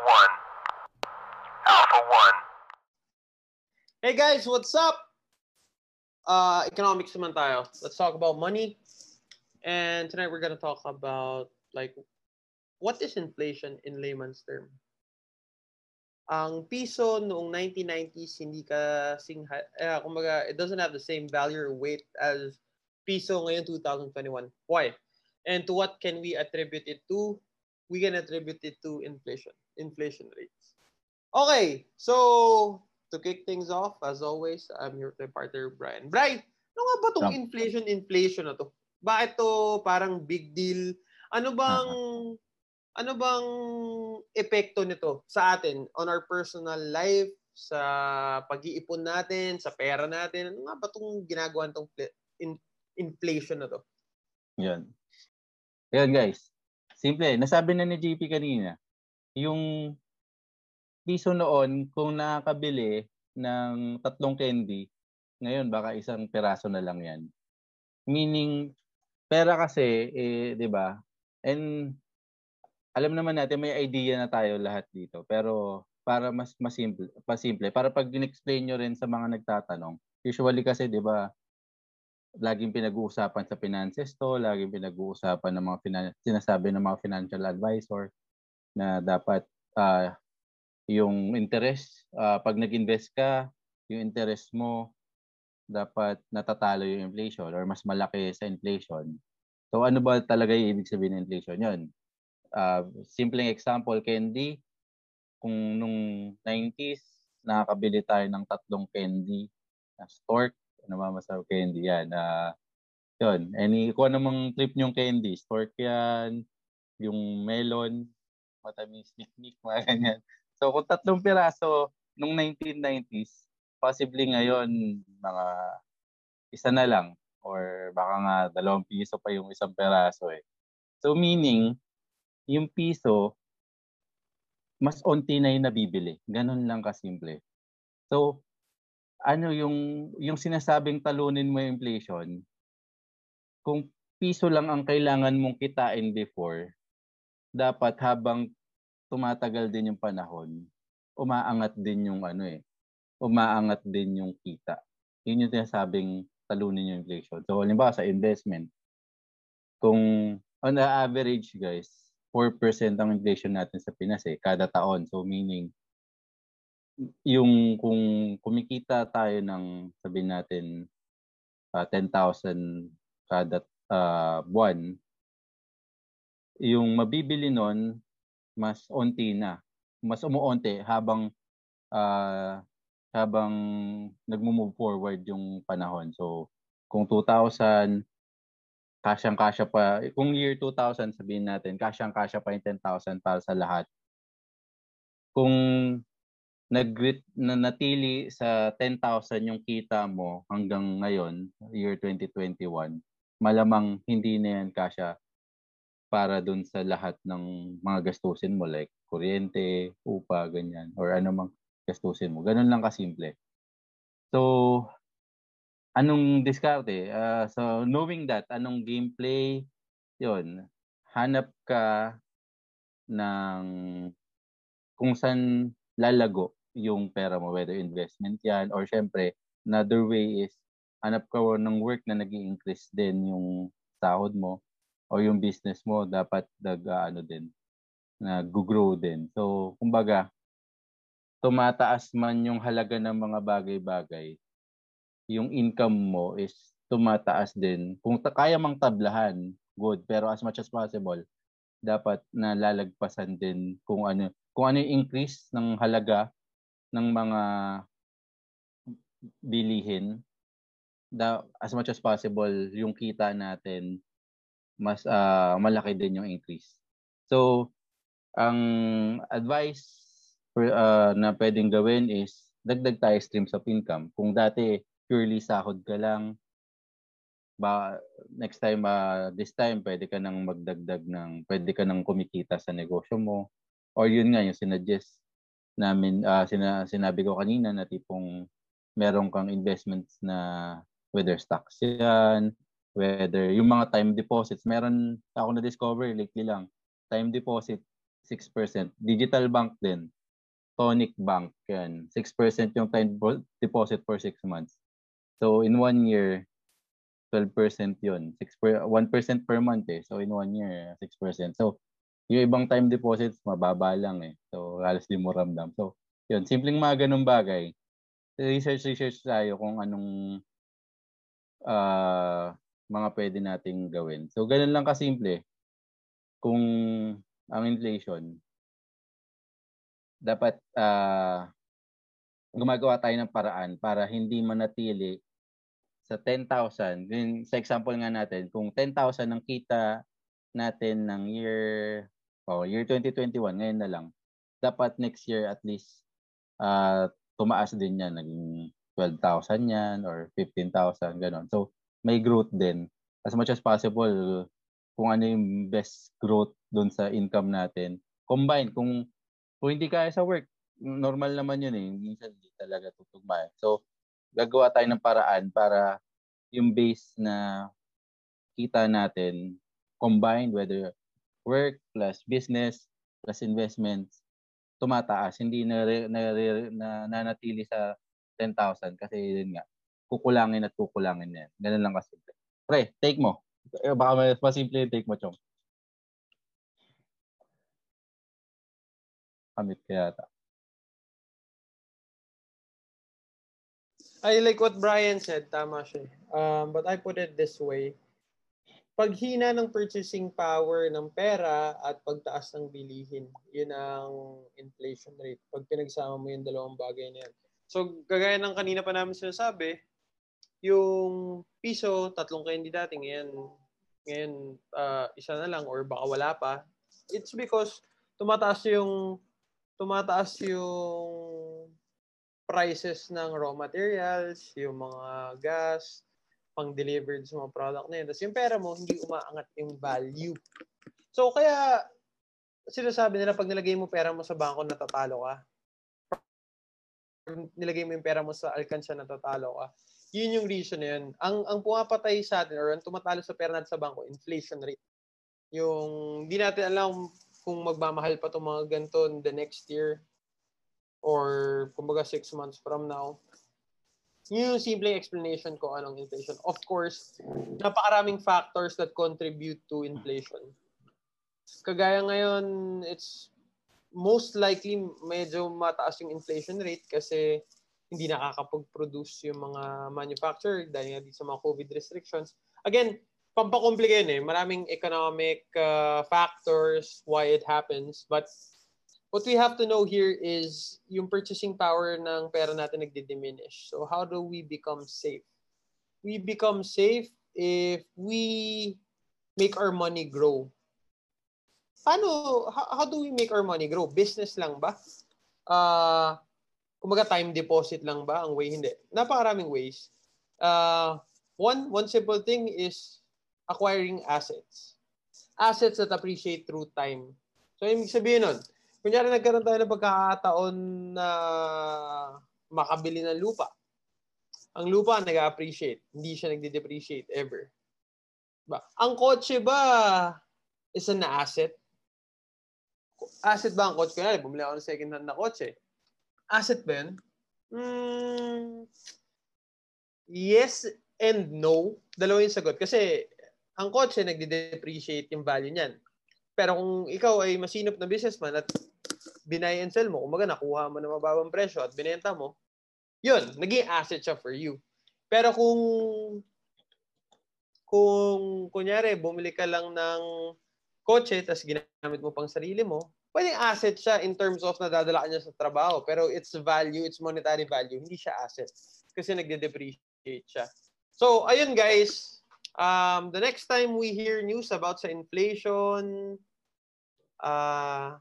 One. Alpha One. Hey guys, what's up? Uh, economics naman tayo. Let's talk about money. And tonight we're gonna talk about like what is inflation in layman's term. Ang piso noong 1990s hindi kasing uh, kumbaga it doesn't have the same value or weight as piso ngayon 2021. Why? And to what can we attribute it to? We can attribute it to inflation, inflation rates. Okay, so to kick things off, as always, I'm your partner, Brian. Brian, ano nga ba itong inflation, inflation na to? Bakit to parang big deal? Ano bang, ano bang epekto nito sa atin on our personal life, sa pag-iipon natin, sa pera natin? Ano nga ba itong ginagawa itong in, inflation na to? Yan. Yan guys. Simple. Nasabi na ni JP kanina, yung piso noon, kung nakakabili ng tatlong candy, ngayon baka isang peraso na lang yan. Meaning, pera kasi, eh, di ba? And alam naman natin, may idea na tayo lahat dito. Pero para mas masimple, pasimple, para pag in-explain nyo rin sa mga nagtatanong, usually kasi, di ba, laging pinag-uusapan sa finances to, laging pinag-uusapan ng mga finan- sinasabi ng mga financial advisor na dapat ah, yung interest, ah, pag nag-invest ka, yung interest mo dapat natatalo yung inflation or mas malaki sa inflation. So ano ba talaga yung ibig sabihin ng inflation? Yun. Uh, simpleng example, candy, kung nung 90s, nakakabili tayo ng tatlong candy na stork, namamasarap candy yan. Uh, yun. Any, kung anong trip nyong candy, stork yan, yung melon, matamis, niknik, mga ganyan. So kung tatlong piraso nung 1990s, possibly ngayon mga isa na lang or baka nga dalawang piso pa yung isang peraso eh. So meaning, yung piso, mas onti na yung nabibili. Ganun lang kasimple. So, ano yung yung sinasabing talunin mo yung inflation, kung piso lang ang kailangan mong kitain before, dapat habang tumatagal din yung panahon, umaangat din yung ano eh, umaangat din yung kita. Yun yung sinasabing talunin yung inflation. So, halimbawa sa investment, kung on the average guys, 4% ang inflation natin sa Pinas eh, kada taon. So, meaning, yung kung kumikita tayo ng sabihin natin uh, 10,000 kada uh, buwan, yung mabibili nun mas onti na. Mas umuonti habang uh, habang nagmo-move forward yung panahon. So, kung 2,000 kasyang-kasya pa, kung year 2000 sabihin natin, kasyang-kasya pa yung 10,000 para sa lahat. Kung nag na natili sa 10,000 yung kita mo hanggang ngayon, year 2021, malamang hindi na yan kasya para dun sa lahat ng mga gastusin mo like kuryente, upa, ganyan, or ano mang gastusin mo. Ganun lang kasimple. So, anong diskarte? Uh, so, knowing that, anong gameplay, yon hanap ka ng kung saan lalago yung pera mo, whether investment yan, or syempre, another way is, hanap ka ng work na nag increase din yung sahod mo, o yung business mo, dapat nag, uh, ano din, nag-grow din. So, kumbaga, tumataas man yung halaga ng mga bagay-bagay, yung income mo is tumataas din. Kung ta- kaya mang tablahan, good. Pero as much as possible, dapat nalalagpasan din kung ano kung ano yung increase ng halaga ng mga bilihin da, as much as possible yung kita natin mas uh, malaki din yung increase. So ang advice for, uh, na pwedeng gawin is dagdag tayo streams of income. Kung dati purely sahod ka lang, ba next time uh, this time pwede ka nang magdagdag ng pwede ka nang kumikita sa negosyo mo or yun nga yung sinuggest namin uh, sina, sinabi ko kanina na tipong meron kang investments na whether stocks yan whether yung mga time deposits meron ako na discover lately lang time deposit 6%. Digital bank din. Tonic Bank, yan. 6% yung time deposit for 6 months. So, in one year, 12% yun. 6 per, 1% per month eh. So, in one year, 6%. So, yung ibang time deposits, mababa lang eh. So, halos di mo ramdam. So, yun. Simpleng mga ganun bagay. Research, research tayo kung anong uh, mga pwede nating gawin. So, ganun lang kasimple. Kung ang inflation, dapat uh, gumagawa tayo ng paraan para hindi manatili sa 10,000. Sa example nga natin, kung 10,000 ang kita natin ng year oh, year 2021, ngayon na lang, dapat next year at least uh, tumaas din yan. Naging 12,000 yan or 15,000, gano'n. So, may growth din. As much as possible, kung ano yung best growth doon sa income natin. Combine, kung kung hindi kaya sa work, normal naman yun eh. Minsan hindi talaga tutugma. Eh. So, gagawa tayo ng paraan para yung base na kita natin combined whether work plus business plus investments tumataas hindi na na, na nanatili sa 10,000 kasi yun nga kukulangin at kukulangin na yan. Ganun lang kasi. Pre, take mo. Baka mas simple yung take mo, Chong. Kamit kaya yata. I like what Brian said, tama siya. Um, but I put it this way. Paghina ng purchasing power ng pera at pagtaas ng bilihin, yun ang inflation rate. Pag pinagsama mo yung dalawang bagay na yan. So, kagaya ng kanina pa namin sinasabi, yung piso, tatlong candy dati, ngayon, ngayon uh, isa na lang or baka wala pa. It's because tumataas yung tumataas yung prices ng raw materials, yung mga gas, pang-delivered sa mga product na yun. Tapos yung pera mo, hindi umaangat yung value. So, kaya sinasabi nila pag nilagay mo pera mo sa bangko, natatalo ka. Nilagay mo yung pera mo sa alkansya, natatalo ka. Yun yung reason na yun. Ang, ang pumapatay sa atin or ang tumatalo sa pera natin sa bangko, inflation rate. Yung hindi natin alam kung magmamahal pa itong mga ganito the next year or kumbaga six months from now. Yun yung simple explanation ko anong inflation. Of course, napakaraming factors that contribute to inflation. Kagaya ngayon, it's most likely medyo mataas yung inflation rate kasi hindi nakakapag-produce yung mga manufacturer dahil nga dito sa mga COVID restrictions. Again, pampakomplike yun eh. Maraming economic uh, factors why it happens. But what we have to know here is yung purchasing power ng pera natin nagdi-diminish. So how do we become safe? We become safe if we make our money grow. Paano, how, how do we make our money grow? Business lang ba? Uh, kumaga time deposit lang ba ang way? Hindi. Napakaraming ways. Uh, one, one simple thing is acquiring assets. Assets that appreciate through time. So, ibig sabihin nun, kunyari nagkaroon tayo ng pagkakataon na makabili ng lupa. Ang lupa nag-appreciate, hindi siya nagde-depreciate ever. Ba? Ang kotse ba is an asset? Asset ba ang kotse? Kunyari, bumili ako ng second hand na kotse. Asset ba yun? Mm, yes and no. Dalawa yung sagot. Kasi ang kotse nagde-depreciate yung value niyan. Pero kung ikaw ay masinop na businessman at binay and sell mo, kumaga nakuha mo na mababang presyo at binenta mo, yun, naging asset siya for you. Pero kung kung kunyari bumili ka lang ng kotse tapos ginamit mo pang sarili mo, pwedeng asset siya in terms of nadadala niya sa trabaho. Pero its value, its monetary value, hindi siya asset. Kasi nagde-depreciate siya. So, ayun guys, Um, the next time we hear news about sa inflation, uh,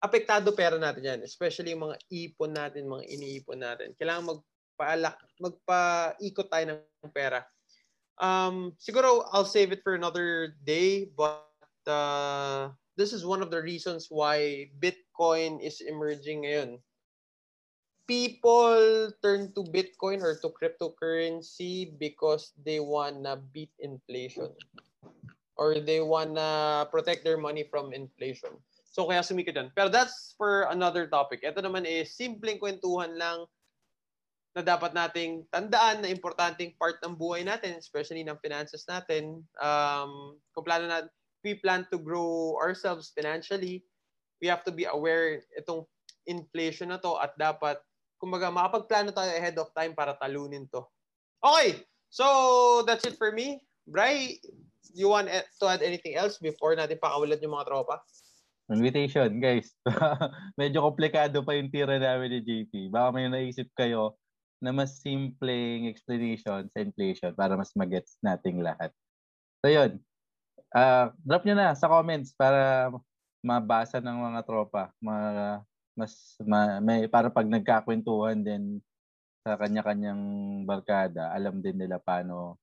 apektado pera natin yan. Especially yung mga ipon natin, mga iniipon natin. Kailangan magpaikot tayo ng pera. Um, siguro I'll save it for another day, but uh, this is one of the reasons why Bitcoin is emerging ngayon people turn to Bitcoin or to cryptocurrency because they wanna beat inflation or they wanna protect their money from inflation. So kaya sumikat yan. Pero that's for another topic. Ito naman is simpleng kwentuhan lang na dapat nating tandaan na importanteng part ng buhay natin, especially ng finances natin. Um, kung plano na, we plan to grow ourselves financially, we have to be aware itong inflation na to at dapat, kumbaga, makapagplano tayo ahead of time para talunin to. Okay, so that's it for me. Bray, you want to add anything else before natin pakawalan yung mga tropa? Invitation, guys. Medyo komplikado pa yung tira namin ni JP. Baka may naisip kayo na mas simpleng explanation sa inflation para mas magets nating lahat. So yun, uh, drop nyo na sa comments para mabasa ng mga tropa. Mga, mas ma, may, para pag nagkakwentuhan din sa kanya-kanyang barkada, alam din nila paano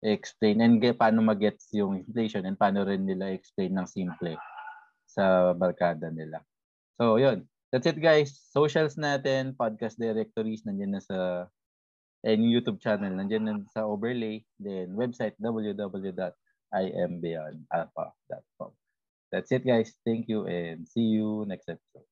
explain and paano magets yung inflation and paano rin nila explain ng simple sa barkada nila. So, yun. That's it guys. Socials natin, podcast directories, nandiyan na sa and YouTube channel, nandiyan na sa overlay. Then website www.imbeyondalpha.com. That's it guys. Thank you and see you next episode.